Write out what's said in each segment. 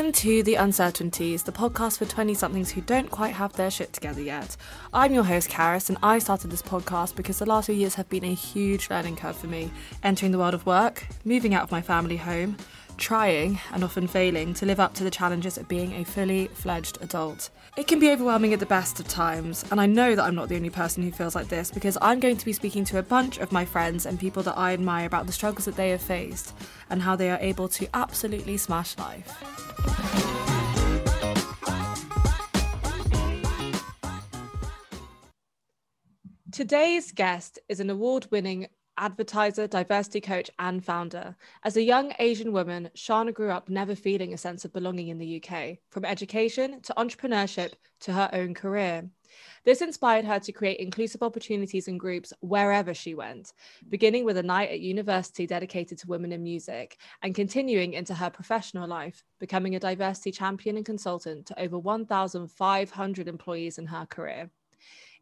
Welcome to The Uncertainties, the podcast for 20 somethings who don't quite have their shit together yet. I'm your host, Karis, and I started this podcast because the last few years have been a huge learning curve for me. Entering the world of work, moving out of my family home, trying, and often failing, to live up to the challenges of being a fully fledged adult. It can be overwhelming at the best of times, and I know that I'm not the only person who feels like this because I'm going to be speaking to a bunch of my friends and people that I admire about the struggles that they have faced and how they are able to absolutely smash life. Today's guest is an award winning advertiser, diversity coach, and founder. As a young Asian woman, Shana grew up never feeling a sense of belonging in the UK, from education to entrepreneurship to her own career. This inspired her to create inclusive opportunities and groups wherever she went, beginning with a night at university dedicated to women in music and continuing into her professional life, becoming a diversity champion and consultant to over 1,500 employees in her career.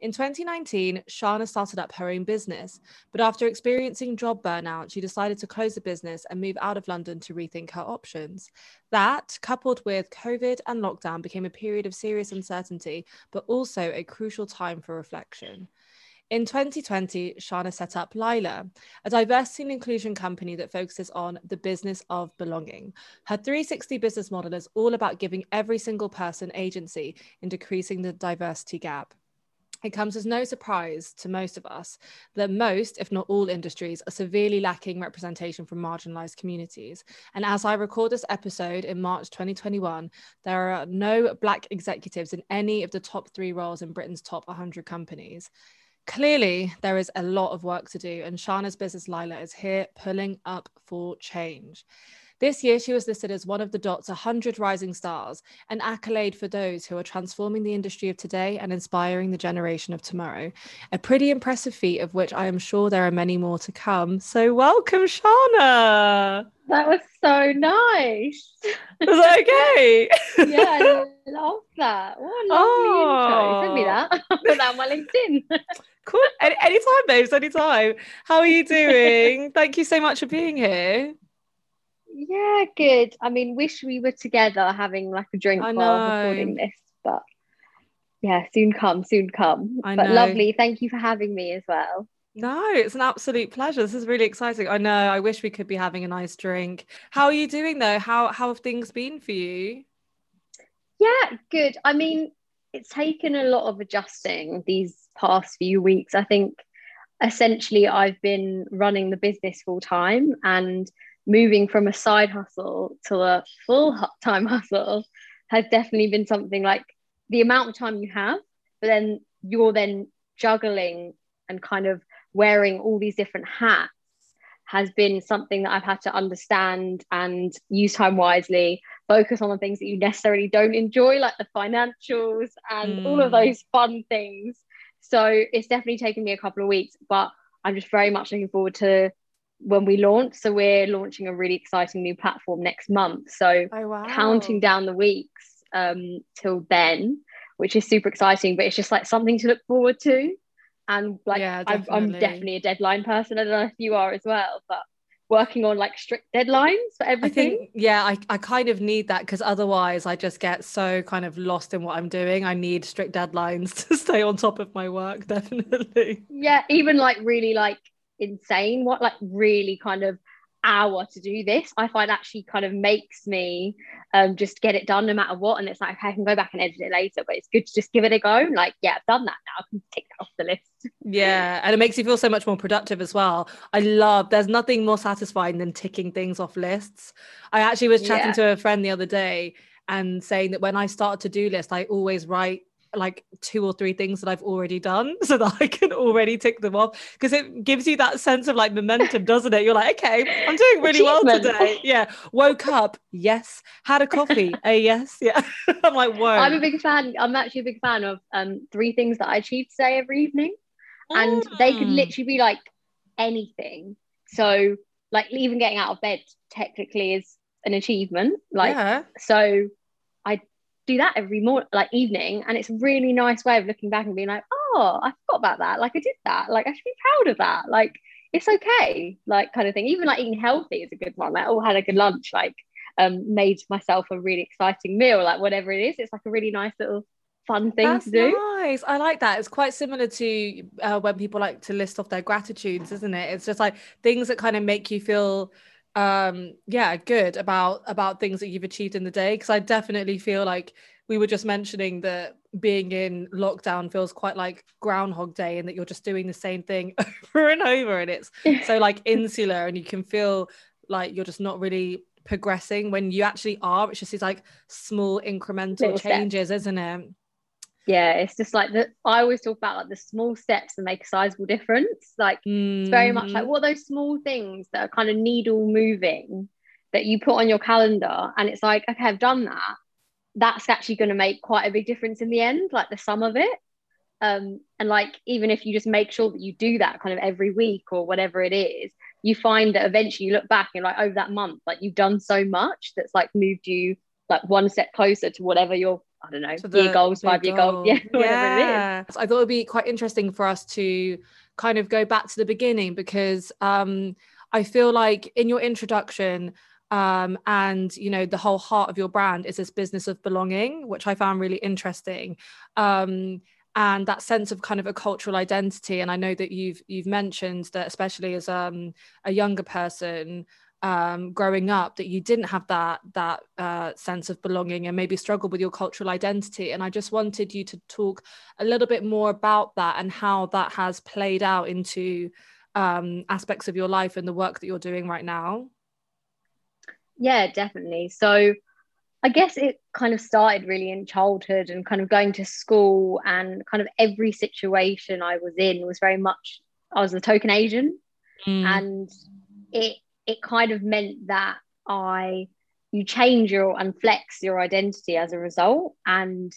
In 2019, Shana started up her own business, but after experiencing job burnout, she decided to close the business and move out of London to rethink her options. That, coupled with COVID and lockdown, became a period of serious uncertainty, but also a crucial time for reflection. In 2020, Shana set up Lila, a diversity and inclusion company that focuses on the business of belonging. Her 360 business model is all about giving every single person agency in decreasing the diversity gap. It comes as no surprise to most of us that most, if not all, industries are severely lacking representation from marginalized communities. And as I record this episode in March 2021, there are no Black executives in any of the top three roles in Britain's top 100 companies. Clearly, there is a lot of work to do, and Shana's business Lila is here pulling up for change. This year, she was listed as one of the Dots 100 Rising Stars, an accolade for those who are transforming the industry of today and inspiring the generation of tomorrow. A pretty impressive feat, of which I am sure there are many more to come. So, welcome, Shana. That was so nice. Was that okay? yeah, I love that. What a lovely oh. intro. Send me that. Put that on my LinkedIn. cool. Any, anytime, babes, anytime. How are you doing? Thank you so much for being here. Yeah, good. I mean, wish we were together having like a drink while recording this, but yeah, soon come, soon come. I but know. lovely. Thank you for having me as well. No, it's an absolute pleasure. This is really exciting. I know. I wish we could be having a nice drink. How are you doing though? How how have things been for you? Yeah, good. I mean, it's taken a lot of adjusting these past few weeks. I think essentially I've been running the business full time and moving from a side hustle to a full time hustle has definitely been something like the amount of time you have, but then you're then juggling and kind of wearing all these different hats has been something that I've had to understand and use time wisely, focus on the things that you necessarily don't enjoy, like the financials and mm. all of mm. those fun things. So it's definitely taken me a couple of weeks, but I'm just very much looking forward to when we launch. So we're launching a really exciting new platform next month. So oh, wow. counting down the weeks um, till then, which is super exciting. But it's just like something to look forward to. And like yeah, definitely. I'm definitely a deadline person. I don't know if you are as well, but working on like strict deadlines for everything. I think, yeah, I, I kind of need that because otherwise I just get so kind of lost in what I'm doing. I need strict deadlines to stay on top of my work, definitely. Yeah, even like really like insane what like really kind of hour to do this i find actually kind of makes me um just get it done no matter what. And it's like okay, i can go back and edit it later but it's good to just give it a go. Like yeah i've done that. Now i can tick that off the list. Yeah and it makes you feel so much more productive as well. I love there's nothing more satisfying than ticking things off lists. I actually was chatting yeah. to a friend the other day and saying that when i start a to do list i always write like two or three things that I've already done so that I can already tick them off because it gives you that sense of like momentum, doesn't it? You're like, okay, I'm doing really well today. Yeah. Woke up, yes. Had a coffee, a yes. Yeah. I'm like, whoa. I'm a big fan. I'm actually a big fan of um three things that I achieve today every evening. And mm. they could mm. literally be like anything. So like even getting out of bed technically is an achievement. Like yeah. so do that every morning, like evening, and it's a really nice way of looking back and being like, oh, I forgot about that. Like I did that. Like I should be proud of that. Like it's okay. Like kind of thing. Even like eating healthy is a good one. Like oh, had a good lunch. Like um, made myself a really exciting meal, like whatever it is. It's like a really nice little fun thing That's to do. Nice. I like that. It's quite similar to uh, when people like to list off their gratitudes, isn't it? It's just like things that kind of make you feel um yeah good about about things that you've achieved in the day because i definitely feel like we were just mentioning that being in lockdown feels quite like groundhog day and that you're just doing the same thing over and over and it's so like insular and you can feel like you're just not really progressing when you actually are it's just these like small incremental Little changes steps. isn't it yeah it's just like the i always talk about like the small steps that make a sizable difference like mm. it's very much like mm. what those small things that are kind of needle moving that you put on your calendar and it's like okay i've done that that's actually going to make quite a big difference in the end like the sum of it um and like even if you just make sure that you do that kind of every week or whatever it is you find that eventually you look back and like over that month like you've done so much that's like moved you like one step closer to whatever your I don't know, the, year goals, five year goals, yeah, yeah. I thought it'd be quite interesting for us to kind of go back to the beginning because um, I feel like in your introduction, um, and you know the whole heart of your brand is this business of belonging, which I found really interesting. Um, and that sense of kind of a cultural identity and i know that you've you've mentioned that especially as um, a younger person um, growing up that you didn't have that that uh, sense of belonging and maybe struggled with your cultural identity. And I just wanted you to talk a little bit more about that and how that has played out into um, aspects of your life and the work that you're doing right now. Yeah, definitely. So I guess it kind of started really in childhood and kind of going to school and kind of every situation I was in was very much I was a token Asian mm. and it it kind of meant that I you change your and flex your identity as a result and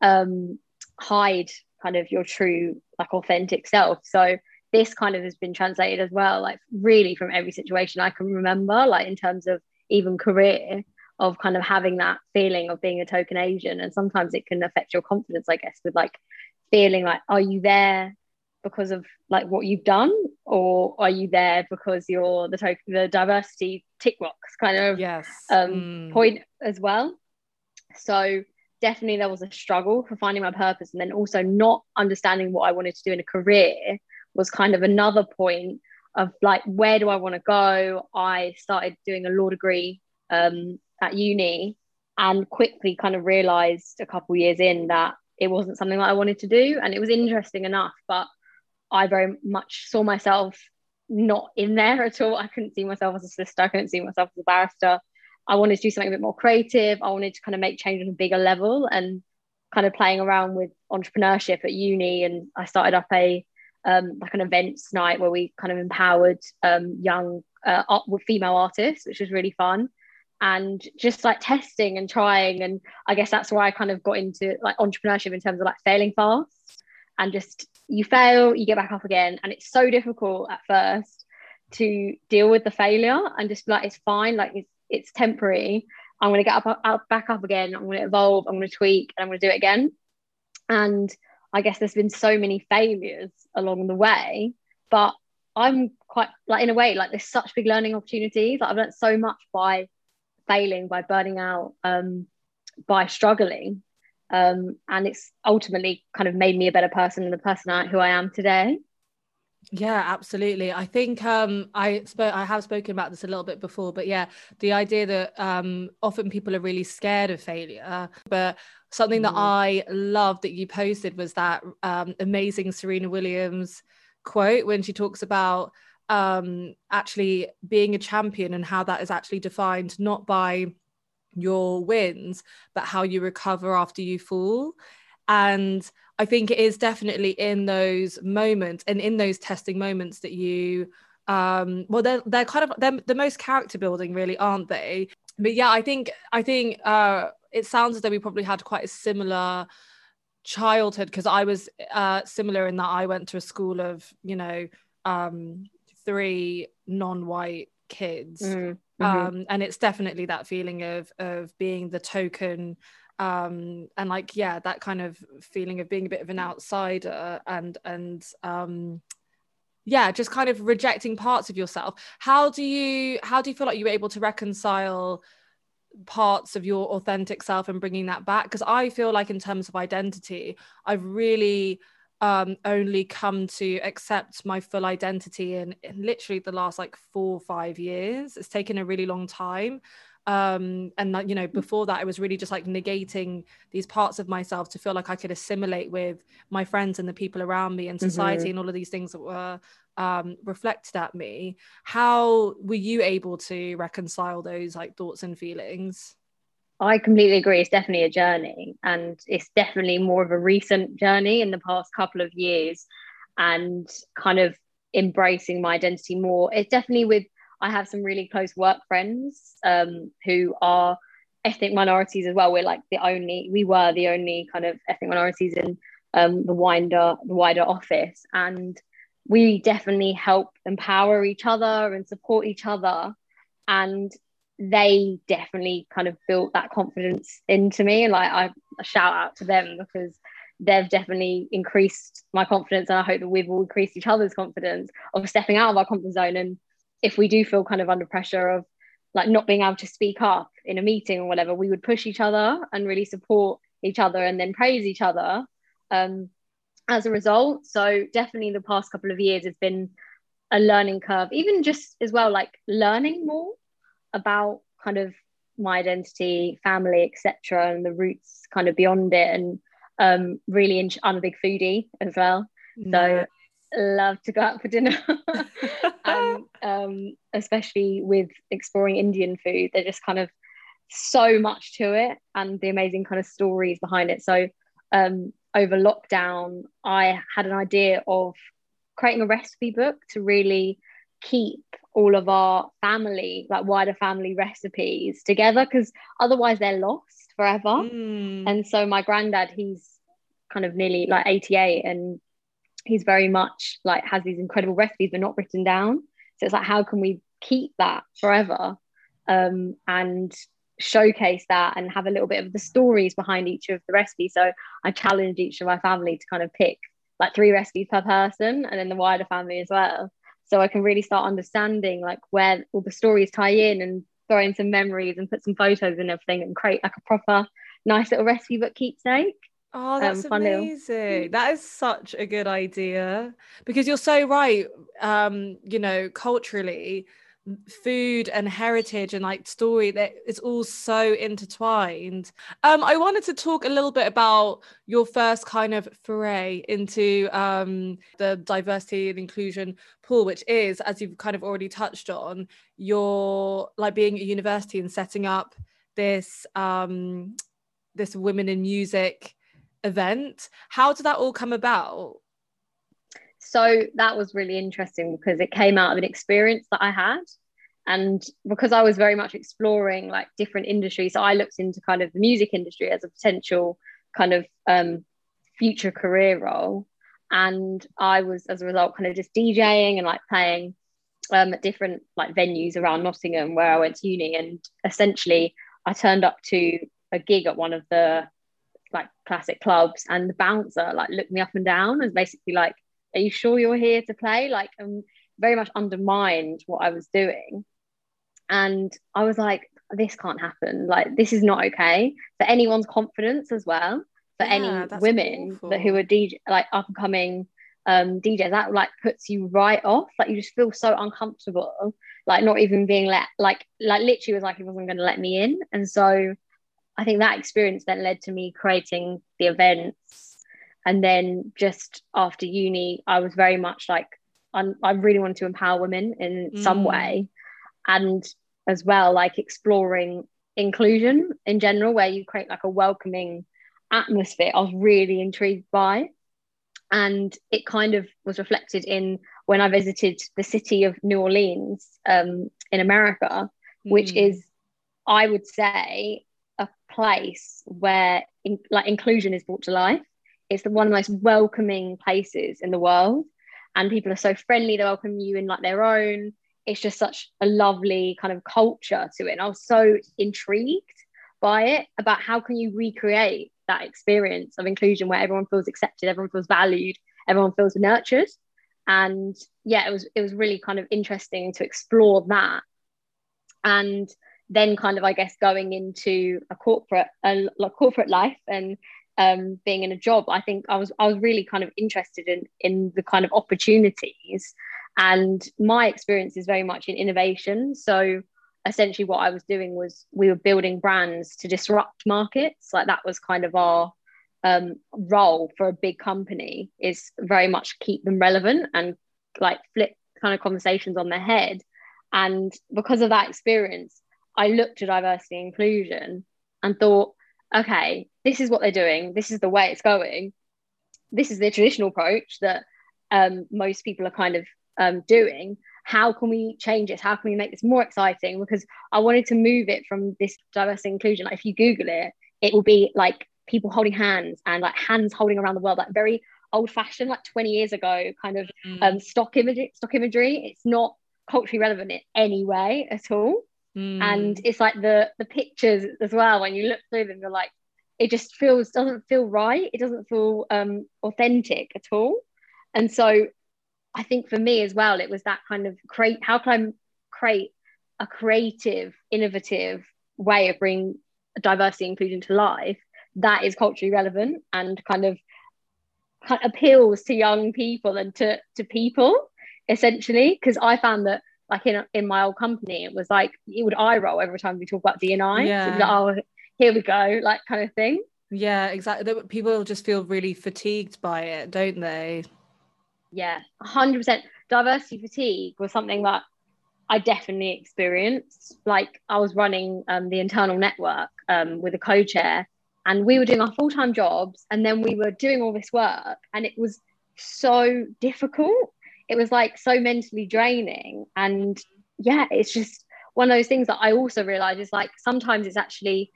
um, hide kind of your true like authentic self. So this kind of has been translated as well, like really from every situation I can remember, like in terms of even career of kind of having that feeling of being a token Asian. And sometimes it can affect your confidence, I guess, with like feeling like, are you there because of like what you've done or are you there because you're the token the diversity tick box kind of yes. um, mm. point as well? So definitely there was a struggle for finding my purpose and then also not understanding what i wanted to do in a career was kind of another point of like where do i want to go? I started doing a law degree um, at uni and quickly kind of realized a couple years in that it wasn't something that i wanted to do and it was interesting enough but I very much saw myself not in there at all. I couldn't see myself as a solicitor. I couldn't see myself as a barrister. I wanted to do something a bit more creative. I wanted to kind of make change on a bigger level and kind of playing around with entrepreneurship at uni. And I started up a um, like an events night where we kind of empowered um, young uh, art, female artists, which was really fun. And just like testing and trying, and I guess that's where I kind of got into like entrepreneurship in terms of like failing fast and just you fail, you get back up again. And it's so difficult at first to deal with the failure and just like, it's fine, like it's, it's temporary. I'm going to get up, up, back up again. I'm going to evolve. I'm going to tweak and I'm going to do it again. And I guess there's been so many failures along the way, but I'm quite like in a way like there's such big learning opportunities. Like, I've learned so much by failing, by burning out, um, by struggling um, and it's ultimately kind of made me a better person and the person I, who I am today. Yeah, absolutely. I think um, I spoke. I have spoken about this a little bit before, but yeah, the idea that um, often people are really scared of failure. But something mm. that I love that you posted was that um, amazing Serena Williams quote when she talks about um, actually being a champion and how that is actually defined not by your wins, but how you recover after you fall. And I think it is definitely in those moments and in those testing moments that you um well they're they're kind of they're the most character building really aren't they but yeah i think i think uh it sounds as though we probably had quite a similar childhood because i was uh similar in that i went to a school of you know um three non-white kids mm. Mm-hmm. Um, and it's definitely that feeling of of being the token um, and like yeah that kind of feeling of being a bit of an outsider and and um, yeah just kind of rejecting parts of yourself how do you how do you feel like you were able to reconcile parts of your authentic self and bringing that back because i feel like in terms of identity i've really um, only come to accept my full identity in, in literally the last like four or five years. It's taken a really long time. Um and that you know before that i was really just like negating these parts of myself to feel like i could assimilate with my friends and the people around me and society mm-hmm. and all of these things that were um reflected at me. How were you able to reconcile those like thoughts and feelings I completely agree. It's definitely a journey, and it's definitely more of a recent journey in the past couple of years, and kind of embracing my identity more. It's definitely with I have some really close work friends um, who are ethnic minorities as well. We're like the only, we were the only kind of ethnic minorities in um, the wider, the wider office, and we definitely help empower each other and support each other. And they definitely kind of built that confidence into me. And like I, shout out to them because they've definitely increased my confidence, and I hope that we've all increased each other's confidence of stepping out of our comfort zone and if we do feel kind of under pressure of like not being able to speak up in a meeting or whatever, we would push each other and really support each other and then praise each other um, as a result. So definitely the past couple of years has been a learning curve, even just as well, like learning more about kind of my identity, family, etc., and the roots kind of beyond it. And um, really, in- I'm a big foodie as well. So love to go out for dinner and um, especially with exploring indian food there's just kind of so much to it and the amazing kind of stories behind it so um, over lockdown i had an idea of creating a recipe book to really keep all of our family like wider family recipes together because otherwise they're lost forever. Mm. and so my granddad he's kind of nearly like 88 and he's very much like has these incredible recipes but not written down. So it's like how can we keep that forever um, and showcase that and have a little bit of the stories behind each of the recipes? So i challenge each of my family to kind of pick like three recipes per person and then the wider family as well so i can really start understanding like where all the stories tie in and throw in some memories and put some photos and everything and create like a proper nice little recipe book keepsake Oh, that's um, amazing. That is such a good idea because you're so right. Um, you know, culturally, food and heritage and like story that it's all so intertwined. Um, I wanted to talk a little bit about your first kind of foray into um the diversity and inclusion pool, which is, as you've kind of already touched on, your like being at university and setting up this um this women in music event. How did that all come about? So that was really interesting because it came out of an experience that I had. And because I was very much exploring like different industries, so I looked into kind of the music industry as a potential kind of um, future career role. And I was, as a result, kind of just DJing and like playing um, at different like venues around Nottingham where I went to uni. And essentially, I turned up to a gig at one of the like classic clubs and the bouncer like looked me up and down and basically like are you sure you're here to play? Like um very much undermined what I was doing. And I was like this can't happen. Like this is not okay for anyone's confidence as well for yeah, any women that who are DJ like up and coming um DJs that like puts you right off. Like you just feel so uncomfortable like not even being let like like literally was like he wasn't going to let me in. And so I think that experience then led to me creating the events. And then just after uni, I was very much like, I'm, i really wanted to empower women in mm. some way. And as well, like exploring inclusion in general, where you create like a welcoming atmosphere, I was really intrigued by. And it kind of was reflected in when I visited the city of New Orleans um, in America, mm. which is, I would say, a place where in, like inclusion is brought to life. It's the one of the most welcoming places in the world, and people are so friendly. They welcome you in like their own. It's just such a lovely kind of culture to it. And I was so intrigued by it about how can you recreate that experience of inclusion where everyone feels accepted, everyone feels valued, everyone feels nurtured. And yeah, it was it was really kind of interesting to explore that. And then kind of I guess going into a corporate a, a corporate life and um, being in a job, I think I was I was really kind of interested in in the kind of opportunities, and my experience is very much in innovation. So essentially, what I was doing was we were building brands to disrupt markets. Like that was kind of our um, role for a big company is very much keep them relevant and like flip kind of conversations on their head. And because of that experience, I looked at diversity and inclusion and thought, okay, this is what they're doing. This is the way it's going. This is the traditional approach that um, most people are kind of um, doing. How can we change this? How can we make this more exciting? Because I wanted to move it from this diversity inclusion. Like if you Google it, it will be like people holding hands and like hands holding around the world, like very old fashioned, like 20 years ago, kind of mm. um, stock imagery. Stock imagery. It's not culturally relevant in any way at all. Mm. And it's like the the pictures as well. When you look through them, you're like, it just feels doesn't feel right. It doesn't feel um, authentic at all. And so, I think for me as well, it was that kind of create. How can I create a creative, innovative way of bringing diversity inclusion to life that is culturally relevant and kind of, kind of appeals to young people and to to people essentially because I found that like in in my old company, it was like it would eye roll every time we talk about D&I. Yeah. So like, oh, here we go, like kind of thing. Yeah, exactly. People just feel really fatigued by it, don't they? Yeah, hundred percent. Diversity fatigue was something that I definitely experienced. Like I was running um, the internal network um, with a co-chair, and we were doing our full-time jobs, and then we were doing all this work, and it was so difficult it was like so mentally draining. And yeah it's just one of those things that i also realize is like sometimes it's actually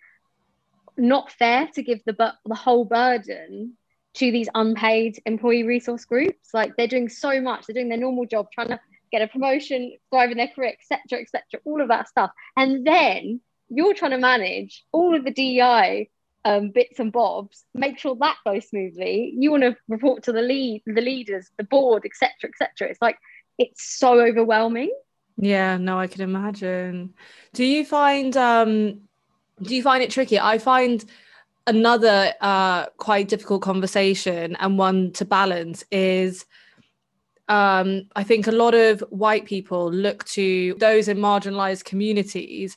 not fair to give the but the whole burden to these unpaid employee resource groups. Like they're doing so much. They're doing their normal job trying to get a promotion thriving their career etc etc all of that stuff. And then you're trying to manage all of the dei um, bits and bobs, make sure that goes smoothly. You want to report to the lead, the leaders, the board, etc., etc. It's like it's so overwhelming. Yeah, no, I can imagine. Do you find um do you find it tricky? I find another uh quite difficult conversation and one to balance is um I think a lot of white people look to those in marginalized communities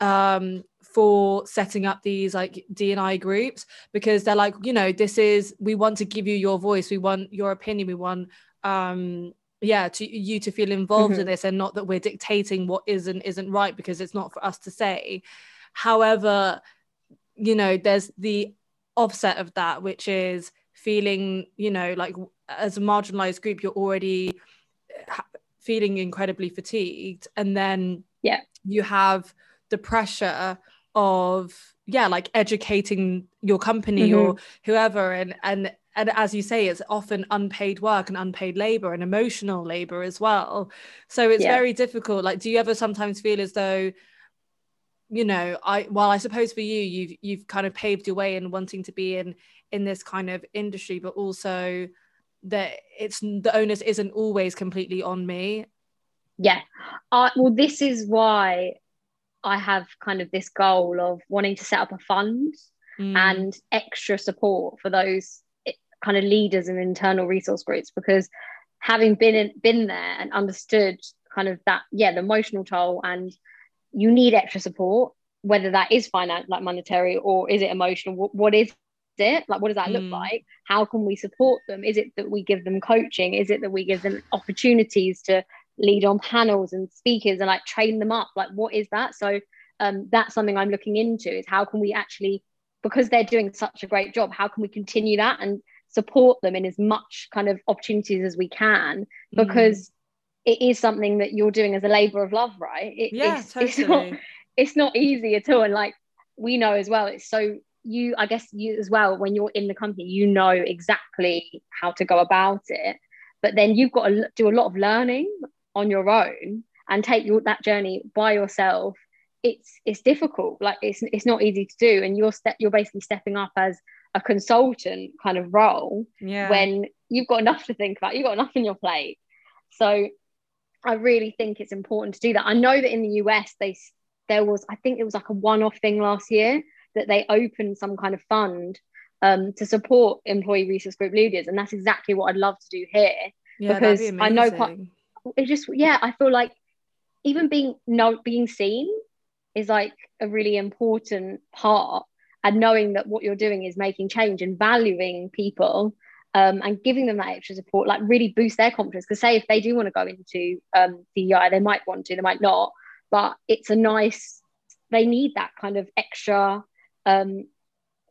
um for setting up these like D&I groups because they're like, you know, this is we want to give you your voice, we want your opinion, we want um yeah to you to feel involved mm-hmm. in this and not that we're dictating what is and isn't right because it's not for us to say. However you know there's the offset of that which is feeling you know like as a marginalized group you're already feeling incredibly fatigued. And then yeah. you have the pressure of yeah like educating your company mm-hmm. or whoever. And and and as you say it's often unpaid work and unpaid labor and emotional labor as well. So it's yeah. very difficult. Like do you ever sometimes feel as though you know i well i suppose for you you've you've kind of paved your way in wanting to be in in this kind of industry but also that it's the onus isn't always completely on me. Yeah. Uh, well this is why I have kind of this goal of wanting to set up a fund mm. and extra support for those eh, kind of leaders and internal resource groups because having been in, been there and understood kind of that yeah the emotional toll and you need extra support whether that is finance like monetary or is it emotional what, what is it like what does that mm. look like how can we support them is it that we give them coaching is it that we give them opportunities to lead on panels and speakers and like train them up like what is that? So um, that's something i'm looking into is how can we actually because they're doing such a great job how can we continue that and support them in as much kind of opportunities as we can? Because mm. it is something that you're doing as a labor of love right? It, yeah, it's, totally. it's not it's not easy at all. And like we know as well it's so you i guess you as well when you're in the company you know exactly how to go about it. But then you've got to do a lot of learning on your own and take your, that journey by yourself it's it's difficult. Like it's it's not easy to do. And you're step you're basically stepping up as a consultant kind of role yeah. when you've got enough to think about. You've got enough on your plate. So i really think it's important to do that. I know that in the us they there was I think it was like a one-off thing last year that they opened some kind of fund um, to support employee resource group leaders, and that's exactly what I'd love to do here Yeah, because be I know quite it just yeah i feel like even being no being seen is like a really important part and knowing that what you're doing is making change and valuing people um, and giving them that extra support like really boost their confidence. Because say if they do want to go into um, DEI they might want to they might not but it's a nice they need that kind of extra um,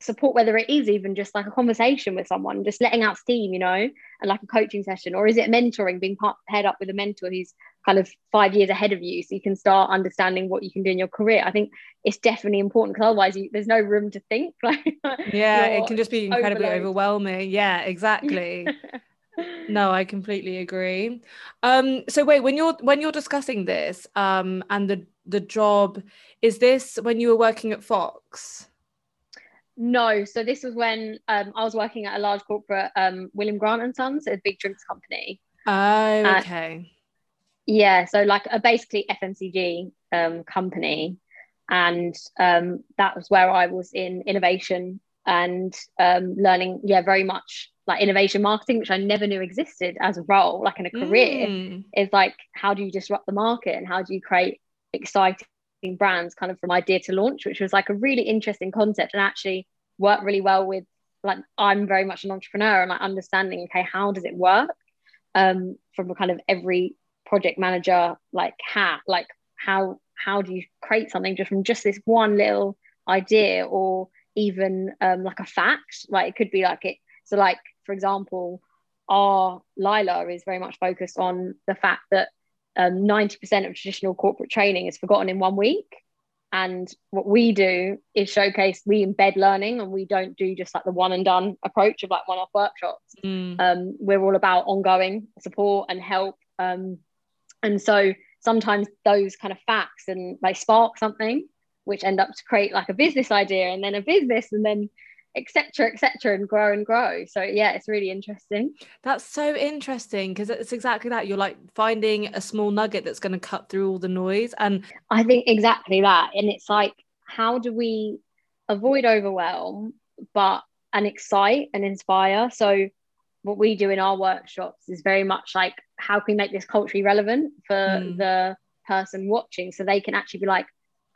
support whether it is even just like a conversation with someone just letting out steam you know and like a coaching session or is it mentoring being part, paired up with a mentor who's kind of five years ahead of you so you can start understanding what you can do in your career i think it's definitely important because otherwise you, there's no room to think like Yeah, it can just be incredibly overload. overwhelming. Yeah, exactly. no, I completely agree. Um, so wait, when you're when you're discussing this, um, and the the job, is this when you were working at Fox? No so this was when um, i was working at a large corporate um, william grant and sons a big drinks company Oh, okay. Yeah, so like a basically FMCG um, company, and um, that was where I was in innovation and um, learning. Yeah, very much like innovation marketing, which I never knew existed as a role, like in a career. Mm. Is like how do you disrupt the market and how do you create exciting brands, kind of from idea to launch, which was like a really interesting concept and actually worked really well with. Like I'm very much an entrepreneur and like understanding. Okay, how does it work? um, from a kind of every project manager like hat like how how do you create something just from just this one little idea or even um, like a fact like it could be like it so like for example our lila is very much focused on the fact that um, 90% of traditional corporate training is forgotten in one week. And what we do is showcase we embed learning and we don't do just like the one and done approach of like one off workshops. Mm. um, we're all about ongoing support and help. Um, and so sometimes those kind of facts and they spark something which end up to create like a business idea and then a business and then etc etc and grow and grow so yeah it's really interesting That's so interesting because it's exactly that. You're like finding a small nugget that's going to cut through all the noise. And i think exactly that and it's like how do we avoid overwhelm but and excite and inspire so what we do in our workshops is very much like how can we make this culturally relevant for Mm. the person watching so they can actually be like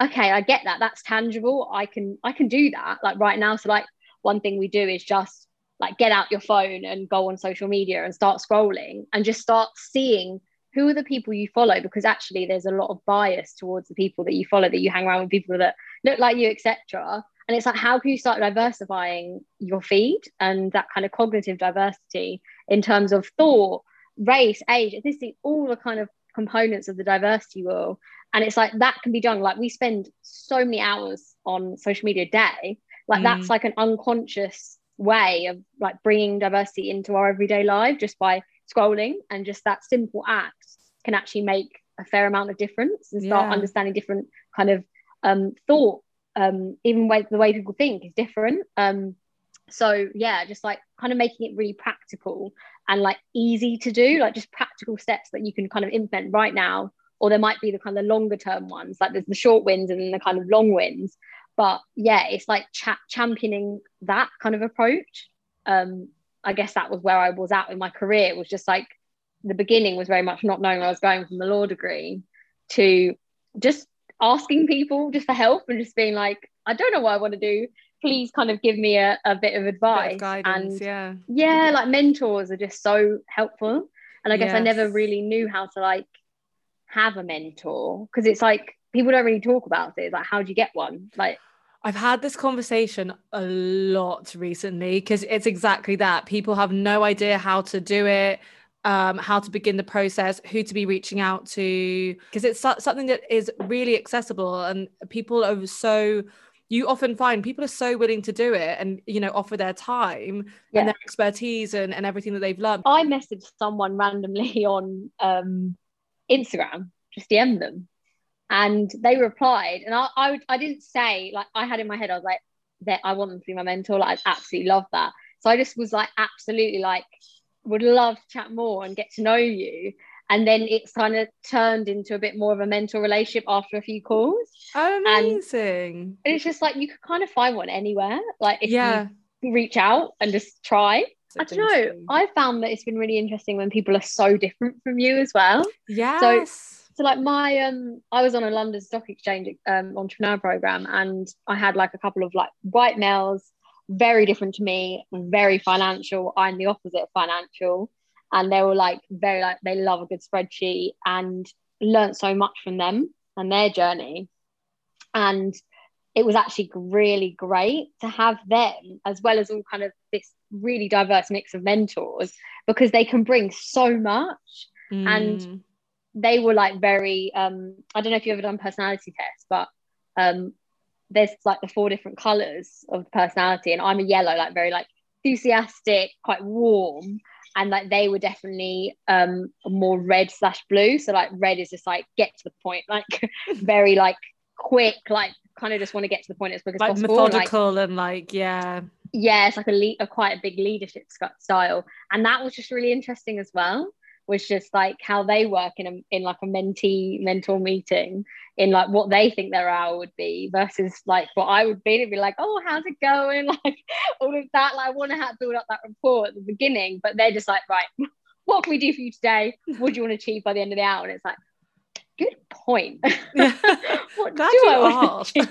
okay i get that that's tangible i can i can do that like right now so like one thing we do is just like get out your phone and go on social media and start scrolling and just start seeing who are the people you follow because actually there's a lot of bias towards the people that you follow that you hang around with people that look like you etc and it's like how can you start diversifying your feed and that kind of cognitive diversity in terms of thought race age ethnicity all the kind of components of the diversity wheel and it's like that can be done. Like we spend so many hours on social media a day like Mm. that's like an unconscious way of like bringing diversity into our everyday life just by scrolling and just that simple act can actually make a fair amount of difference and start Yeah. understanding different kind of um, thought um, even way, the way people think is different um, so yeah just like kind of making it really practical and like easy to do like just practical steps that you can kind of implement right now or there might be the kind of longer term ones like there's the short wins and the kind of long wins but yeah it's like cha- championing that kind of approach. Um i guess that was where i was at in my career. It was just like the beginning was very much not knowing where i was going from the law degree to just asking people just for help and just being like i don't know what i want to do. Please kind of give me a, a bit of bit advice of guidance. and yeah. yeah like mentors are just so helpful. And i guess i never really knew how to like have a mentor because it's like people don't really talk about it it's like how do you get one like I've had this conversation a lot recently because it's exactly that. People have no idea how to do it, um, how to begin the process, who to be reaching out to, because it's something that is really accessible and people are so. You often find people are so willing to do it and you know offer their time Yeah. and their expertise and, and everything that they've learned. i messaged someone randomly on um instagram just dm them and they replied and i i, I didn't say like i had in my head i was like that i want them to be my mentor like i absolutely love that so i just was like absolutely like would love to chat more and get to know you and then it's kind of turned into a bit more of a mentor relationship after a few calls. Amazing. And it's just like you could kind of find one anywhere. Like if yeah. you reach out and just try. I don't know. I found that it's been really interesting when people are so different from you as well. Yes. So like my um I was on a London Stock Exchange um entrepreneur program and I had like a couple of like white males, very different to me, very financial. I'm the opposite of financial. And they were like very like they love a good spreadsheet and learned so much from them and their journey. And it was actually really great to have them as well as all kind of this really diverse mix of mentors because they can bring so much and Mm. They were like very um I don't know if you've ever done personality tests, but um there's like the four different colors of personality, and I'm a yellow, like very like enthusiastic, quite warm, and like they were definitely um more red slash blue. So like red is just like get to the point, like very like quick, like kind of just want to get to the point as quick as like possible. and, like, methodical and like yeah. yeah, it's like a, le- a quite a big leadership style, and that was just really interesting as well. Was just like how they work in a in like a mentee mentor meeting in like what they think their hour would be versus like what I would be. It'd be like, oh, how's it going? Like all of that. Like I want to have build up that rapport at the beginning, but they're just like, right, what can we do for you today? What do you want to achieve by the end of the hour? And it's like, good point. what Glad do I want to achieve?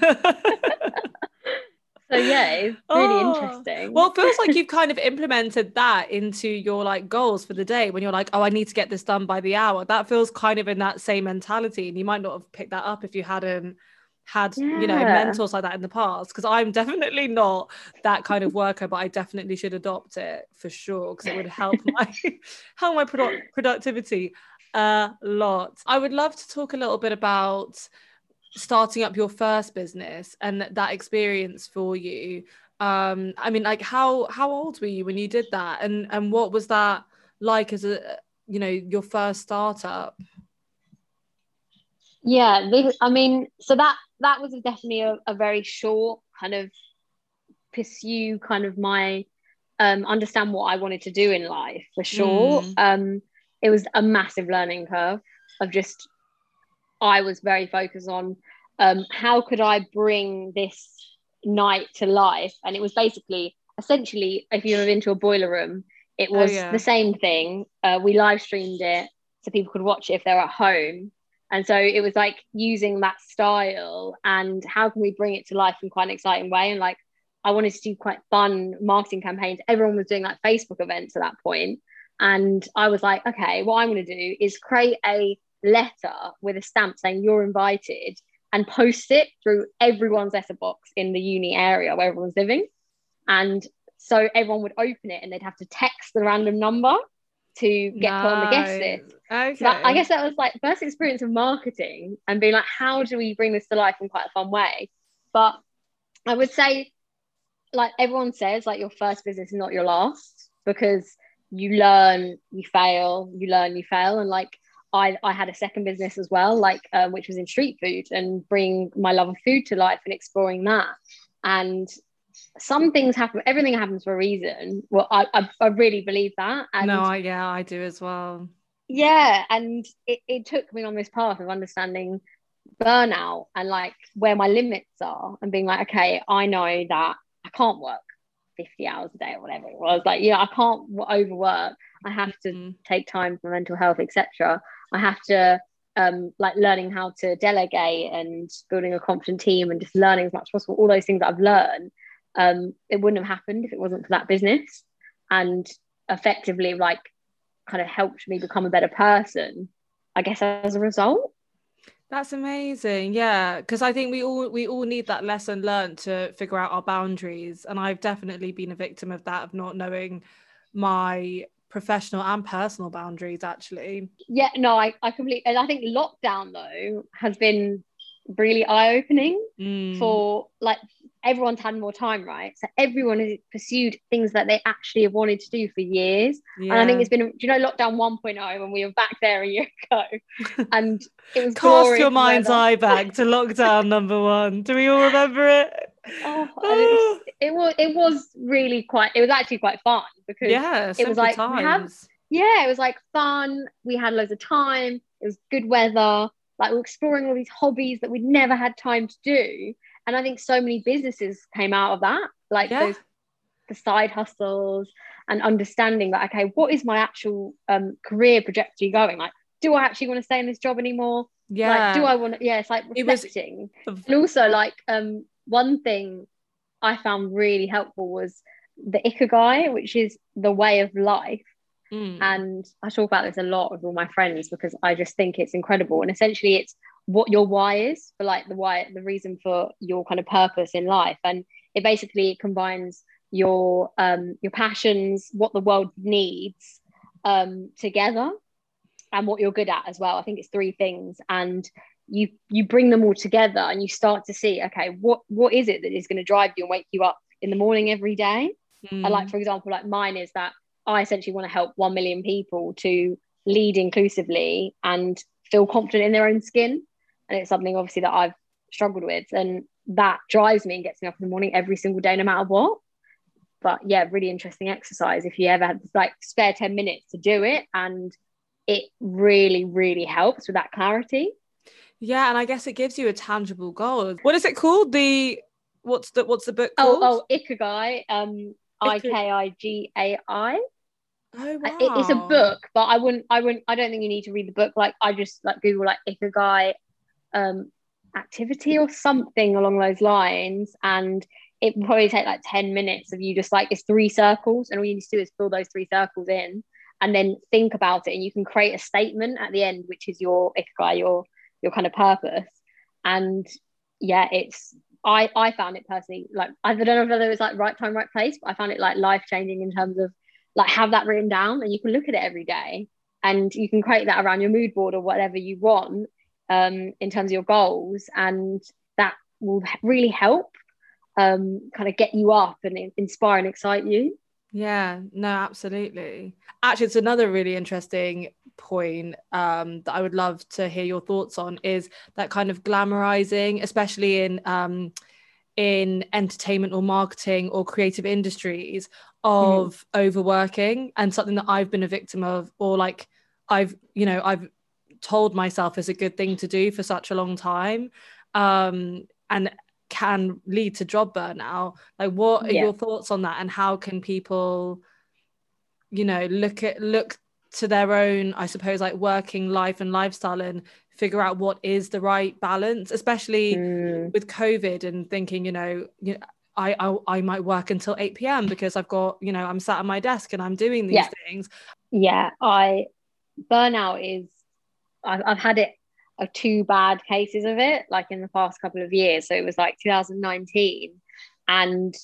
So yeah, it's really Oh, interesting. Well, it feels like you've kind of implemented that into your like goals for the day when you're like, oh, I need to get this done by the hour. That feels kind of in that same mentality. And you might not have picked that up if you hadn't had, you know, mentors like that in the past. Because I'm definitely not that kind of worker, but I definitely should adopt it for sure. Because it would help my help my produ- productivity a lot. I would love to talk a little bit about starting up your first business and that experience for you. Um i mean like how how old were you when you did that? And and what was that like as a you know your first startup? Yeah this, i mean so that that was definitely a, a very short kind of pursue kind of my um understand what i wanted to do in life for sure. Mm. um it was a massive learning curve of just i was very focused on um how could i bring this night to life? And it was basically essentially if you've been to a boiler room it Oh, was yeah. the same thing. Uh, we live streamed it so people could watch it if they're at home. And so it was like using that style and how can we bring it to life in quite an exciting way? And like i wanted to do quite fun marketing campaigns. Everyone was doing like facebook events at that point. And i was like okay what i'm going to do is create a letter with a stamp saying you're invited and post it through everyone's letterbox in the uni area where everyone's living. And so everyone would open it and they'd have to text the random number to get put on the guest list. Okay so that, I guess that was like first experience of marketing and being like, how do we bring this to life in quite a fun way? But I would say, like everyone says, like your first business is not your last because you learn, you fail, you learn, you fail, and like I I had a second business as well, like um, which was in street food and bring my love of food to life and exploring that. And some things happen. Everything happens for a reason. Well, I I, I really believe that. And no I, yeah i do as well yeah and it, it took me on this path of understanding burnout and like where my limits are and being like okay i know that i can't work 50 hours a day or whatever it was. Like yeah i can't overwork. I have to Mhm. take time for mental health etc i have to um like learning how to delegate and building a confident team and just learning as much as possible. All those things that i've learned um it wouldn't have happened if it wasn't for that business. And effectively like kind of helped me become a better person i guess as a result That's amazing. Yeah, because I think we all we all need that lesson learned to figure out our boundaries, and I've definitely been a victim of that of not knowing my professional and personal boundaries. Actually, yeah no i, I completely and i think lockdown though has been really eye-opening Mm. for like everyone's had more time right so everyone has pursued things that they actually have wanted to do for years and i think it's been do you know lockdown 1.0 when we were back there a year ago and it was cast your mind's weather. eye back to lockdown number one. Do we all remember it? oh, it, was, it was it was really quite it was actually quite fun because yeah, it was like, have- yeah, it was like fun. We had loads of time. It was good weather. Like we we're exploring all these hobbies that we'd never had time to do. And I think so many businesses came out of that, like yeah. those the side hustles and understanding that okay, what is my actual um, career trajectory going? Like, do I actually want to stay in this job anymore? Yeah. Like, do I want to? Yeah, it's like reflecting. It was... and also, like, um, one thing I found really helpful was the ikigai, which is the way of life. Mm. And I talk about this a lot with all my friends because I just think it's incredible. And essentially, it's what your why is for like the why, the reason for your kind of purpose in life. And it basically combines your um, your passions, what the world needs um, together, and what you're good at as well. I think it's three things, and you you bring them all together, and you start to see, okay, what what is it that is going to drive you and wake you up in the morning every day? Mm. And like for example, like mine is that I essentially want to help 1 million people to lead inclusively and feel confident in their own skin. And it's something obviously that I've struggled with. And that drives me and gets me up in the morning every single day, no matter what. But yeah, really interesting exercise if you ever had like spare 10 minutes to do it. And it really, really helps with that clarity. Yeah, and I guess it gives you a tangible goal. What is it called? The what's the what's the book oh, called? Oh, oh, Ikigai. Um, I K I G A I. Oh wow. It, it's a book, but I wouldn't I wouldn't I don't think you need to read the book. Like I just like Google like Ikigai um activity or something along those lines. And it probably take like 10 minutes of you just like it's three circles, and all you need to do is fill those three circles in and then think about it. And you can create a statement at the end, which is your Ikigai, your your kind of purpose. And yeah, it's I I found it personally like I don't know whether it was like right time, right place, but I found it like life changing in terms of like have that written down and you can look at it every day and you can create that around your mood board or whatever you want um, in terms of your goals and that will really help um, kind of get you up and inspire and excite you yeah no absolutely actually it's another really interesting point um, that i would love to hear your thoughts on is that kind of glamorizing especially in um, in entertainment or marketing or creative industries of mm. overworking and something that I've been a victim of or like I've you know I've told myself is a good thing to do for such a long time um and can lead to job burnout like what are yeah. your thoughts on that and how can people you know look at look to their own i suppose like working life and lifestyle and figure out what is the right balance especially mm. with covid and thinking you know you know I, I, I might work until 8 p.m. because I've got, you know, I'm sat at my desk and I'm doing these yeah. things. Yeah, I burnout is I've, I've had it of two bad cases of it, like in the past couple of years. So it was like 2019. And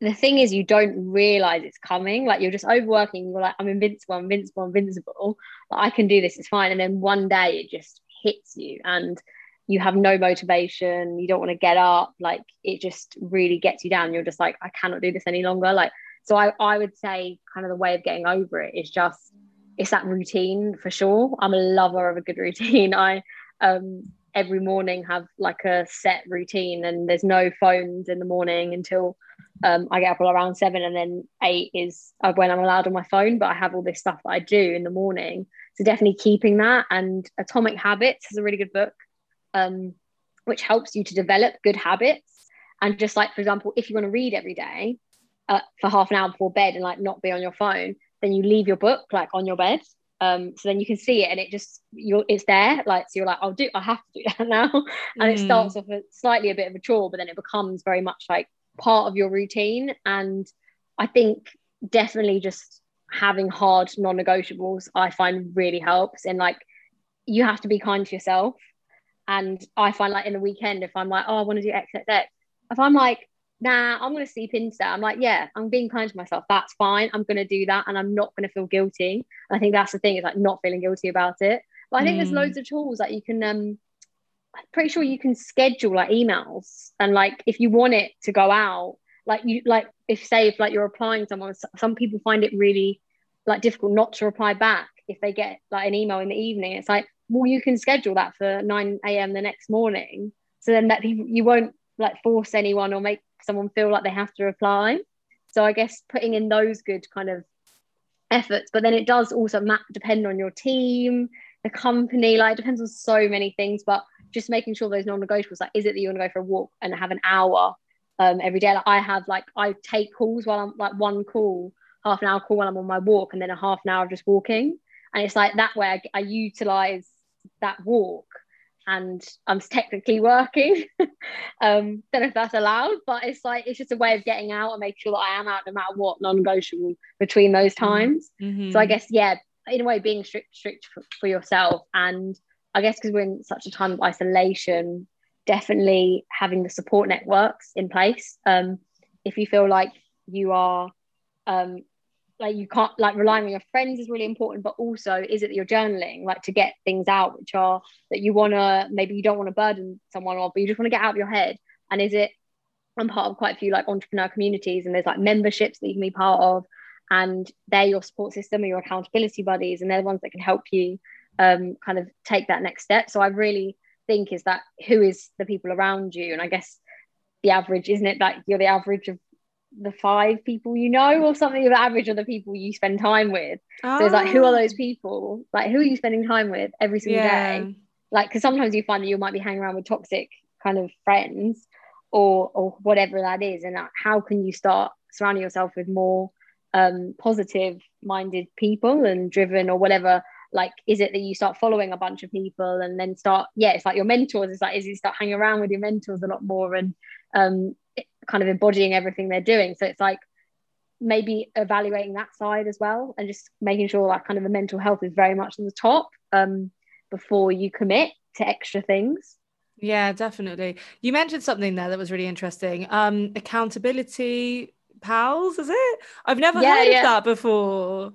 the thing is, you don't realize it's coming. Like you're just overworking. You're like, I'm invincible, invincible, invincible. Like, I can do this, it's fine. And then one day it just hits you. And you have no motivation, you don't want to get up, like it just really gets you down. You're just like, I cannot do this any longer. Like, so I, I would say kind of the way of getting over it is just it's that routine for sure. I'm a lover of a good routine. I um every morning have like a set routine and there's no phones in the morning until um, I get up around seven and then eight is uh, when I'm allowed on my phone, but I have all this stuff that I do in the morning. So definitely keeping that and Atomic Habits is a really good book um, which helps you to develop good habits. And just like, for example, if you want to read every day uh, for half an hour before bed and like not be on your phone, then you leave your book like on your bed. Um, so then you can see it and it just you're it's there like so you're like I'll do I have to do that now and mm. it starts off a, slightly a bit of a chore but then it becomes very much like part of your routine and I think definitely just having hard non-negotiables I find really helps and like you have to be kind to yourself and I find like in the weekend, if I'm like, oh, I want to do X, X, X, if I'm like, nah, I'm going to sleep in today, I'm like, yeah, I'm being kind to myself. That's fine. I'm going to do that. And I'm not going to feel guilty. And I think that's the thing is like not feeling guilty about it. But I think mm. there's loads of tools that you can, um, I'm pretty sure you can schedule like emails and like if you want it to go out, like you, like if say if like you're applying someone, some people find it really like difficult not to reply back if they get like an email in the evening. It's like, well, you can schedule that for 9 a.m. the next morning. So then that people, you won't like force anyone or make someone feel like they have to reply. So I guess putting in those good kind of efforts but then it does also map depend on your team the company like it depends on so many things but just making sure those non-negotiables like is it that you want to go for a walk and have an hour um, every day like i have like i take calls while i'm like one call half an hour call while i'm on my walk and then a half an hour of just walking and it's like that way i, I utilize that walk and I'm technically working. um, don't know if that's allowed, but it's like it's just a way of getting out and make sure that I am out no matter what, non-negotiable between those mm-hmm. times. Mm-hmm. So I guess yeah, in a way, being strict strict for, for yourself, and I guess because we're in such a time of isolation, definitely having the support networks in place. Um, if you feel like you are um, like you can't like relying on your friends is really important but also is it that you're journaling like to get things out which are that you want to maybe you don't want to burden someone or but you just want to get out of your head? And is it i'm part of quite a few like entrepreneur communities and there's like memberships that you can be part of and they're your support system or your accountability buddies and they're the ones that can help you um, kind of take that next step. So i really think is that who is the people around you? And i guess the average isn't it that you're the average of the five people you know or something of average of the people you spend time with oh. so it's like who are those ah. people like who are you spending time with every single yeah. day like because sometimes you find that you might be hanging around with toxic kind of friends or or whatever that is and how can you start surrounding yourself with more um, positive minded people and driven or whatever like is it that you start following a bunch of people and then start yeah it's like your mentors it's like is you start hanging around with your mentors a lot more and um kind of embodying everything they're doing. So it's like maybe evaluating that side as well and just making sure that kind of the mental health is very much on the top um, before you commit to extra things. Yeah, definitely. You mentioned something there that was really interesting. Um, accountability pals, is it? I've never yeah, heard yeah. of that before.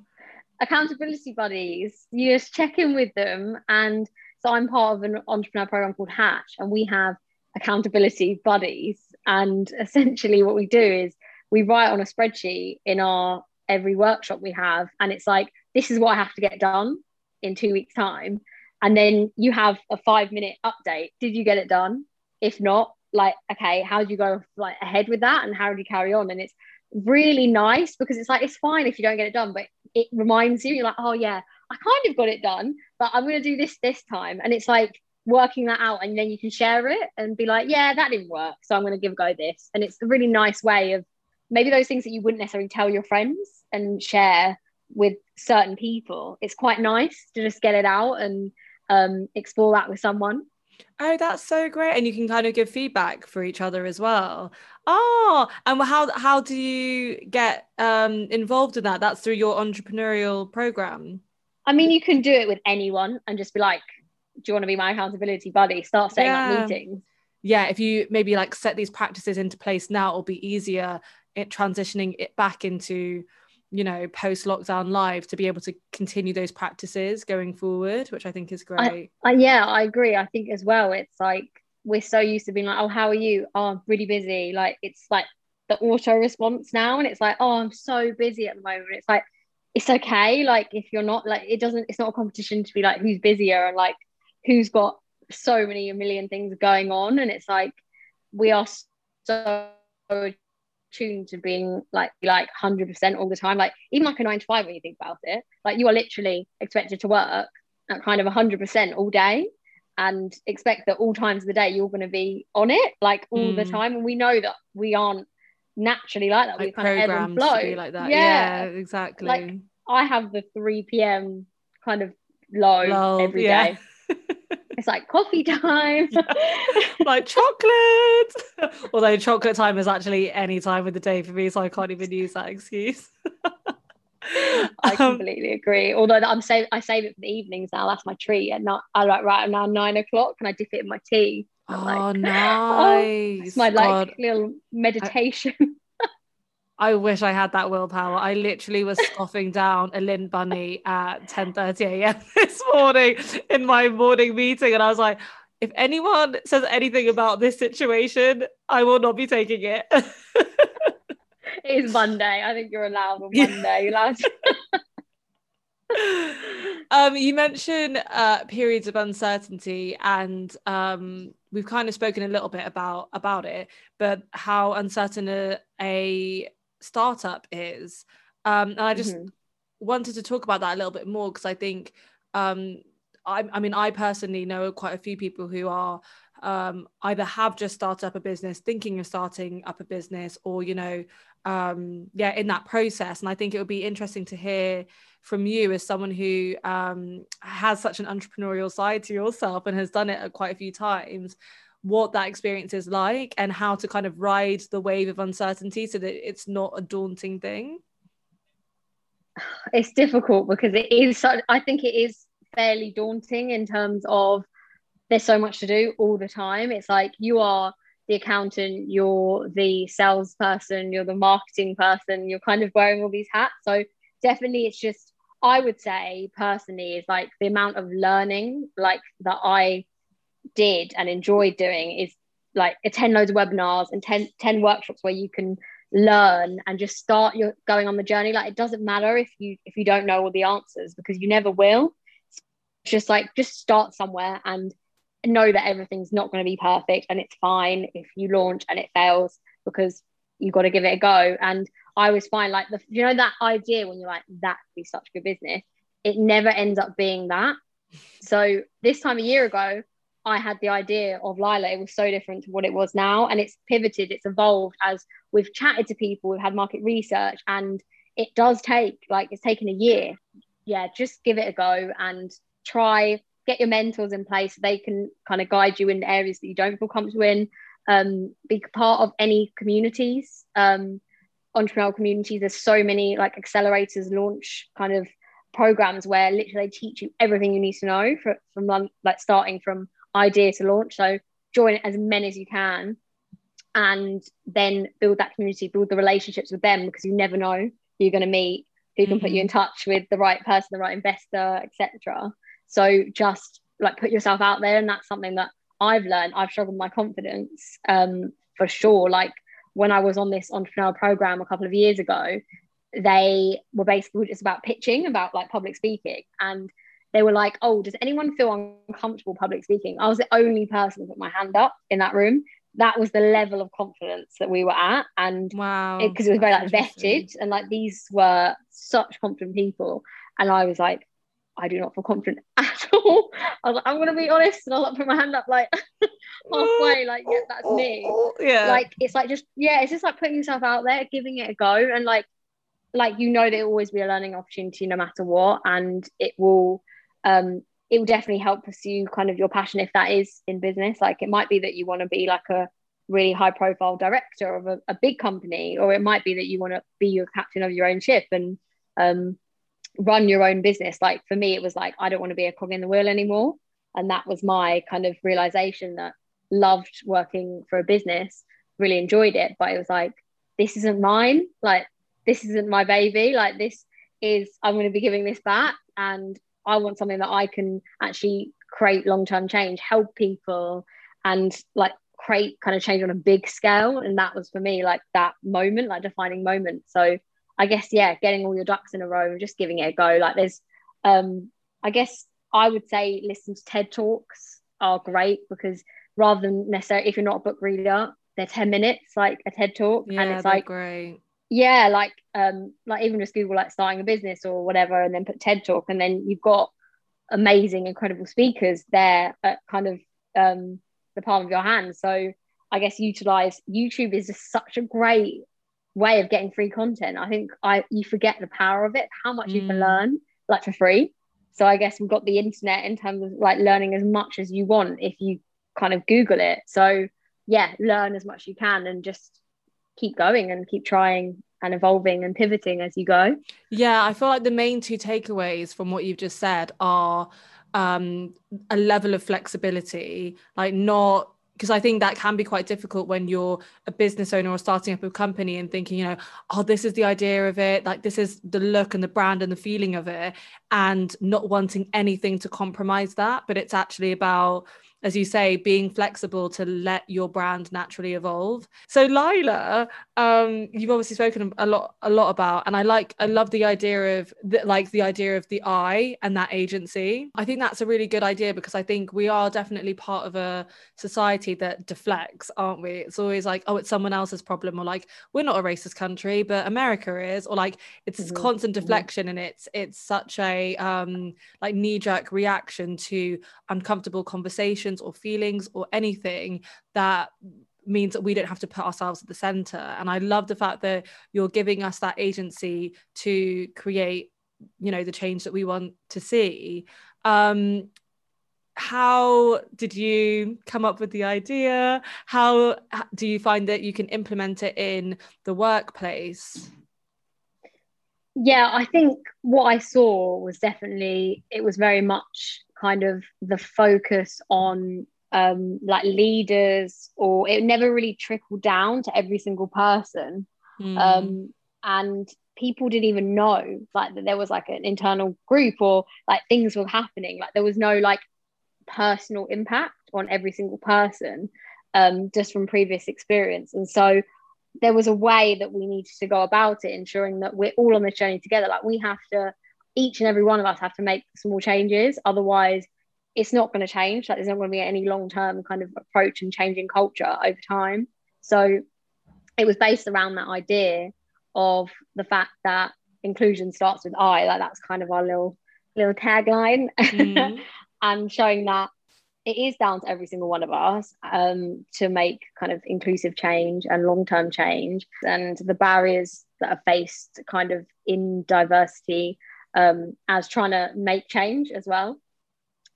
Accountability buddies. You just check in with them. And so I'm part of an entrepreneur program called Hatch, and we have accountability buddies and essentially, what we do is we write on a spreadsheet in our every workshop we have, and it's like, this is what I have to get done in two weeks' time. And then you have a five minute update. Did you get it done? If not, like, okay, how do you go like ahead with that, and how do you carry on? And it's really nice because it's like it's fine if you don't get it done, but it reminds you, you're like, oh yeah, I kind of got it done, but I'm going to do this this time. And it's like working that out and then you can share it and be like yeah that didn't work so i'm going to give a go this and it's a really nice way of maybe those things that you wouldn't necessarily tell your friends and share with certain people it's quite nice to just get it out and um, explore that with someone Oh, that's so great. And you can kind of give feedback for each other as well. Oh, and how how do you get um, involved in that? That's through your entrepreneurial program. I mean, you can do it with anyone and just be like, you want to be my accountability buddy? Start setting yeah. up meetings. Yeah, if you maybe like set these practices into place now, it'll be easier it transitioning it back into you know post lockdown live to be able to continue those practices going forward which i think is great. I, I, yeah i agree. I think as well it's like we're so used to being like oh how are you? Oh i'm really busy. Like it's like the auto response now and it's like oh i'm so busy at the moment. It's like it's okay. Like if you're not like it doesn't it's not a competition to be like who's busier? And like who's got so many a million things going on. And it's like we are so tuned to being like like 100% all the time. Like even like a 9 to 5 when you think about it like you are literally expected to work at kind of 100% all day and expect that all times of the day you're going to be on it like all mm. the time. And we know that we aren't naturally like that. Like we kind of ebb and flow. like that. Yeah, yeah exactly. Like I have the 3 p.m. kind of low Lull, every yeah. day it's like coffee time like chocolate although chocolate time is actually any time of the day for me so i can't even use that excuse I um, completely agree. Although I'm save, I save it for the evenings now. That's my treat. And not I like right now nine o'clock, and I dip it in my tea. I'm oh, like, nice! Oh, it's my like God. little meditation. I, I wish I had that willpower. I literally was scoffing down a Lindt bunny at 10:30 a.m. this morning in my morning meeting, and I was like, if anyone says anything about this situation, I will not be taking it. it is Monday. I think you're allowed on Monday, lad. um, you mentioned uh, periods of uncertainty, and um, we've kind of spoken a little bit about about it, but how uncertain a, a startup is. Um, and I just mm-hmm. wanted to talk about that a little bit more because I think um, I, I mean I personally know quite a few people who are um, either have just started up a business, thinking of starting up a business, or you know, um, yeah, in that process. And I think it would be interesting to hear from you as someone who um, has such an entrepreneurial side to yourself and has done it quite a few times what that experience is like and how to kind of ride the wave of uncertainty so that it's not a daunting thing. It's difficult because it is i think it is fairly daunting in terms of there's so much to do all the time. It's like you are the accountant you're the salesperson you're the marketing person you're kind of wearing all these hats. So definitely it's just i would say personally is like the amount of learning like that i did and enjoyed doing is like attend loads of webinars and 10, 10 workshops where you can learn and just start your going on the journey. Like it doesn't matter if you if you don't know all the answers because you never will. Just like just start somewhere and know that everything's not going to be perfect and it's fine if you launch and it fails because you've got to give it a go. And i always find like the you know that idea when you're like that could be such good business it never ends up being that. So this time a year ago I had the idea of Lila, it was so different to what it was now. And it's pivoted, it's evolved as we've chatted to people, we've had market research, and it does take like it's taken a year. Yeah, just give it a go and try, get your mentors in place so they can kind of guide you in areas that you don't feel comfortable in. Um, be part of any communities, um, entrepreneurial communities. There's so many like accelerators, launch kind of programs where literally they teach you everything you need to know for, from like starting from idea to launch. So join as many as you can and then build that community, build the relationships with them because you never know who you're going to meet, who can mm-hmm. put you in mm-hmm. touch with the right person, the right investor, etc. So just like put yourself out there, and that's something that I've learned. I've struggled with my confidence um, for sure. Like when I was on this entrepreneurial program a couple of years ago, they were basically just about pitching, about like public speaking, and they were like, "Oh, does anyone feel uncomfortable public speaking?" I was the only person to put my hand up in that room. That was the level of confidence that we were at, and wow, because it, it, was very like vetted, and like these were such confident people, and I was like, I do not feel confident at all. I was like, I'm gonna be honest, and I'll like, put my hand up like halfway, like yeah, that's me. Yeah, like it's like just yeah, it's just like putting yourself out there, giving it a go, and like like you know there will always be a learning opportunity no matter what, and it will um, it will definitely help pursue kind of your passion if that is in business. Like it might be that you want to be like a really high profile director of a, a, big company, or it might be that you want to be your captain of your own ship and um, run your own business. Like for me, it was like, I don't want to be a cog in the wheel anymore. And that was my kind of realization that loved working for a business, really enjoyed it, but it was like, this isn't mine. Like, this isn't my baby. Like, this is, I'm going to be giving this back. And I want something that I can actually create long term change, help people, and like create kind of change on a big scale. And that was for me like that moment, like defining moment. So I guess yeah, getting all your ducks in a row and just giving it a go. Like there's, um, I guess I would say listen to TED talks are great because rather than necessarily if you're not a book reader, they're 10 minutes like a TED talk, yeah, and it's like great yeah like um like even just google like starting a business or whatever and then put ted talk and then you've got amazing incredible speakers there at kind of um the palm of your hand so i guess utilize youtube is just such a great way of getting free content i think i you forget the power of it how much mm. you can mm. learn like for free so i guess we've got the internet in terms of like learning as much as you want if you kind of google it so yeah learn as much as you can and just keep going and keep trying and evolving and pivoting as you go. Yeah, I feel like the main two takeaways from what you've just said are um, a level of flexibility, like not because I think that can be quite difficult when you're a business owner or starting up a company and thinking, you know, oh, this is the idea of it, like this is the look and the brand and the feeling of it, and not wanting anything to compromise that. But it's actually about as you say, being flexible to let your brand naturally evolve. So Lila, um, you've obviously spoken a lot, a lot about, and I like, I love the idea of the, like the idea of the I and that agency. I think that's a really good idea because I think we are definitely part of a society that deflects, aren't we? It's always like, oh, it's someone else's problem, or like we're not a racist country, but America is, or like it's this mm-hmm. constant mm-hmm. deflection, and it's it's such a um like knee jerk reaction to uncomfortable conversations or feelings or anything that means that we don't have to put ourselves at the center. And i love the fact that you're giving us that agency to create you know the change that we want to see. Um how did you come up with the idea? How do you find that you can implement it in the workplace? Yeah i think what i saw was definitely it was very much kind of the focus on um, like leaders, or it never really trickled down to every single person. Mm. Um, and people didn't even know like that there was like an internal group or like things were happening. Like there was no like personal impact on every single person um, just from previous experience. And so there was a way that we needed to go about it, ensuring that we're all on this journey together. Like we have to, each and every one of us have to make small changes. Otherwise, it's not going to change. Like there's not going to be any long term kind of approach and changing culture over time. So it was based around that idea of the fact that inclusion starts with I. Like that's kind of our little little tagline, mm-hmm. and showing that it is down to every single one of us um, to make kind of inclusive change and long term change, and the barriers that are faced kind of in diversity um, as trying to make change as well.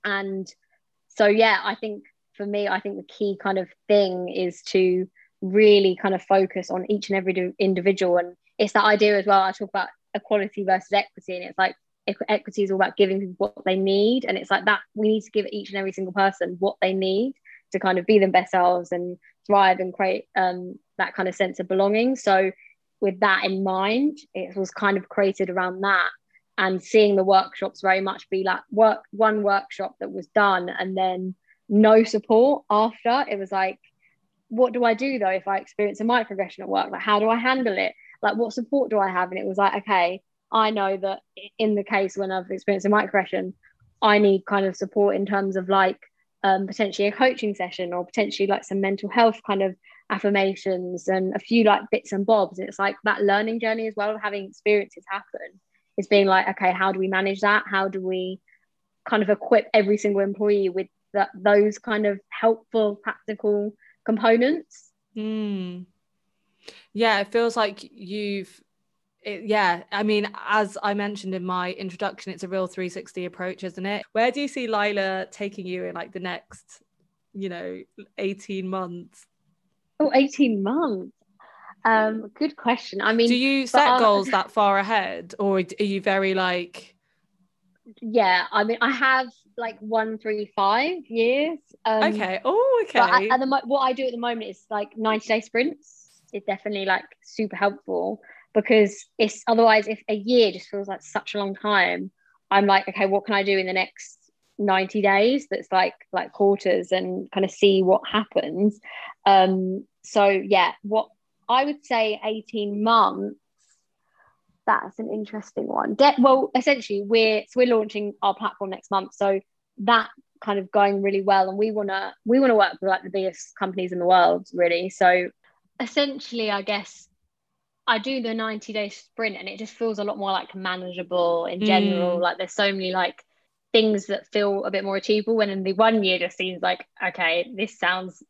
And so, yeah, I think for me, I think the key kind of thing is to really kind of focus on each and every individual. And it's that idea as well. I talk about equality versus equity, and it's like equity is all about giving people what they need. And it's like that we need to give each and every single person what they need to kind of be their best selves and thrive and create um, that kind of sense of belonging. So, with that in mind, it was kind of created around that and seeing the workshops very much be like work one workshop that was done and then no support after. It was like what do i do though if i experience a microaggression at work? Like how do i handle it? Like what support do i have? And it was like okay i know that in the case when i've experienced a microaggression i need kind of support in terms of like um, potentially a coaching session or potentially like some mental health kind of affirmations and a few like bits and bobs. It's like that learning journey as well of having experiences happen is being like, okay, how do we manage that? How do we kind of equip every single employee with that those kind of helpful, practical components? Mm. Yeah, it feels like you've it, yeah, I mean, as I mentioned in my introduction, it's a real 360 approach, isn't it? Where do you see Lila taking you in like the next, you know, 18 months? Oh, 18 months. Um, good question. I mean, do you set our... goals that far ahead, or are you very like? Yeah, I mean, I have like one, three, five years. Um, okay. Oh, okay. But at, the what I do at the moment is like ninety day sprints. It's definitely like super helpful because it's otherwise if a year just feels like such a long time. I'm like, okay, what can I do in the next 90 days that's like like quarters and kind of see what happens um so yeah what I would say 18 months. That's an interesting one. De- well, essentially, we're so we're launching our platform next month, so that kind of going really well, and we wanna we wanna work with like the biggest companies in the world, really. So essentially, I guess I do the 90 day sprint, and it just feels a lot more like manageable in general. Mm. Like there's so many like things that feel a bit more achievable when in the one year just seems like okay this sounds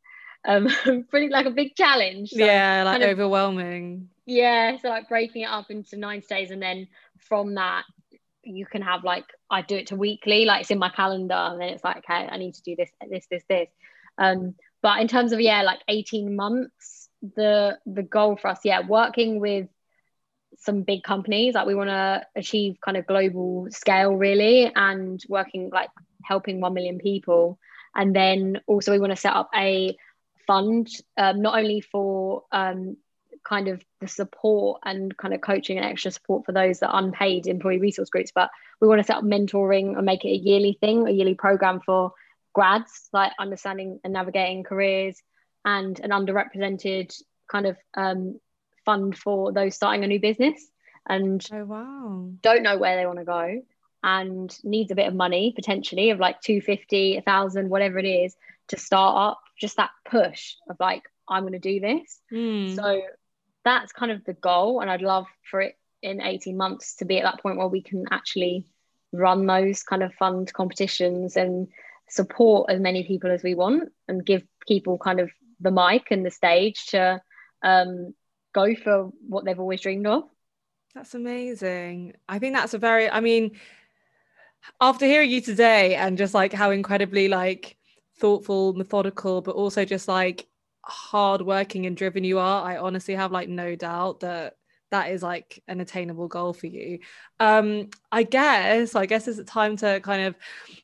um pretty like a big challenge so yeah like kind of, overwhelming. Yeah so like breaking it up into nine days and then from that you can have like I do it to weekly like it's in my calendar and then it's like okay I need to do this this this this. Um but in terms of yeah like 18 months the the goal for us yeah working with some big companies like we want to achieve kind of global scale really and working like helping 1 million people. And then also we want to set up a fund, um, not only for um, kind of the support and kind of coaching and extra support for those that are unpaid employee resource groups, but we want to set up mentoring and make it a yearly thing, a yearly program for grads, like understanding and navigating careers, and an underrepresented kind of um, fund for those starting a new business and oh, wow. don't know where they want to go and needs a bit of money potentially of like 250 a thousand whatever it is to start up just that push of like i'm going to do this mm. so that's kind of the goal and i'd love for it in 18 months to be at that point where we can actually run those kind of fund competitions and support as many people as we want and give people kind of the mic and the stage to um, go for what they've always dreamed of. That's amazing. I think that's a very, I mean, after hearing you today and just like how incredibly like thoughtful, methodical, but also just like hardworking and driven you are, I honestly have like no doubt that that is like an attainable goal for you. Um, I guess, I guess it's time to kind of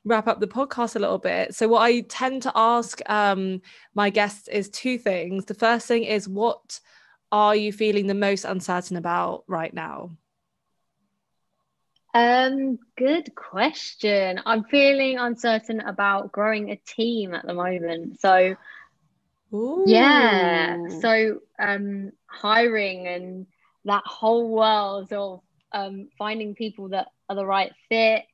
wrap up the podcast a little bit. So, what I tend to ask um, my guests is two things. The first thing is, what are you feeling the most uncertain about right now? Um, good question. I'm feeling uncertain about growing a team at the moment. So, Ooh. yeah. So, um, hiring and that whole world of um, finding people that are the right fit.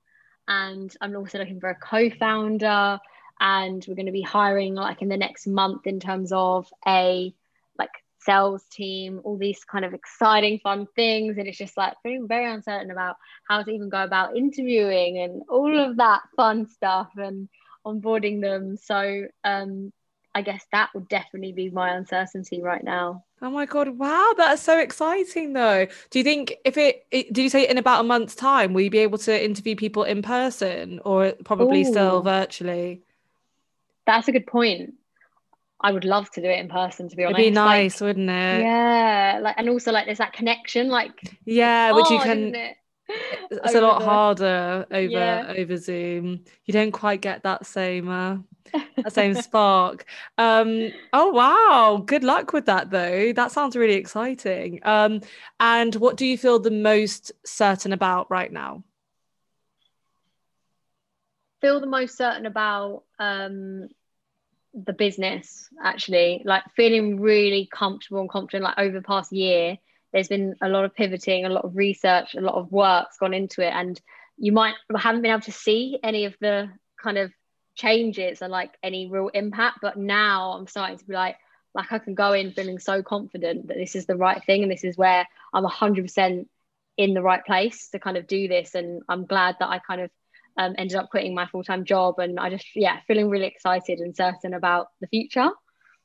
And I'm also looking for a co founder. And we're going to be hiring like in the next month in terms of a like sales team, all these kind of exciting, fun things. And it's just like feeling very uncertain about how to even go about interviewing and all of that fun stuff and onboarding them. So um, I guess that would definitely be my uncertainty right now. Oh my god! Wow, that's so exciting, though. Do you think if it, it did you say in about a month's time, will you be able to interview people in person or probably Ooh. still virtually? That's a good point. I would love to do it in person. To be honest, it'd be nice, like, wouldn't it? Yeah, like and also like there's that connection, like yeah, which you can. It? It's a lot the... harder over yeah. over Zoom. You don't quite get that same. Uh, that same spark. Um, oh wow, good luck with that though. That sounds really exciting. Um, and what do you feel the most certain about right now? Feel the most certain about um, the business actually, like feeling really comfortable and confident. Like over the past year, there's been a lot of pivoting, a lot of research, a lot of work's gone into it, and you might haven't been able to see any of the kind of changes and like any real impact. But now I'm starting to be like, like I can go in feeling so confident that this is the right thing and this is where I'm 100% in the right place to kind of do this. And I'm glad that I kind of um, ended up quitting my full time job and I just, yeah, feeling really excited and certain about the future.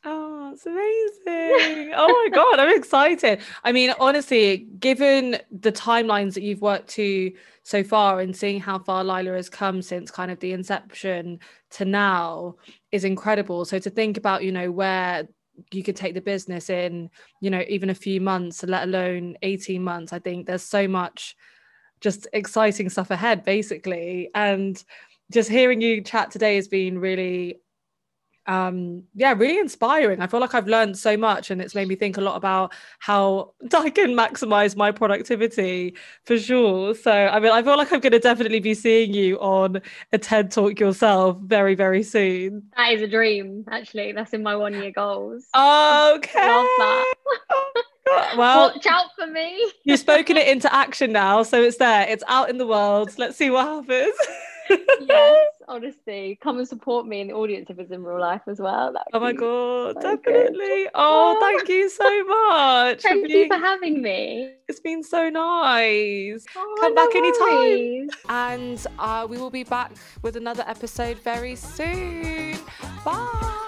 Oh, it's amazing. oh my God, I'm excited. I mean, honestly, given the timelines that you've worked to so far and seeing how far Lila has come since kind of the inception to now is incredible. So to think about, you know, where you could take the business in, you know, even a few months, let alone 18 months, I think there's so much just exciting stuff ahead, basically. And just hearing you chat today has been really um yeah really inspiring. I feel like i've learned so much and it's made me think a lot about how i can maximize my productivity for sure. So i mean i feel like i'm going to definitely be seeing you on a ted talk yourself very very soon. That is a dream actually. That's in my one year goals. Okay. Love that well watch out for me you've spoken it into action now so it's there it's out in the world let's see what happens yes, honestly, come and support me in the audience if it's in real life as well. oh my god, so definitely. Oh, thank you so much. thank for being... you for having me. It's been so nice. Oh, come no back anytime. And uh, we will be back with another episode very soon. Bye.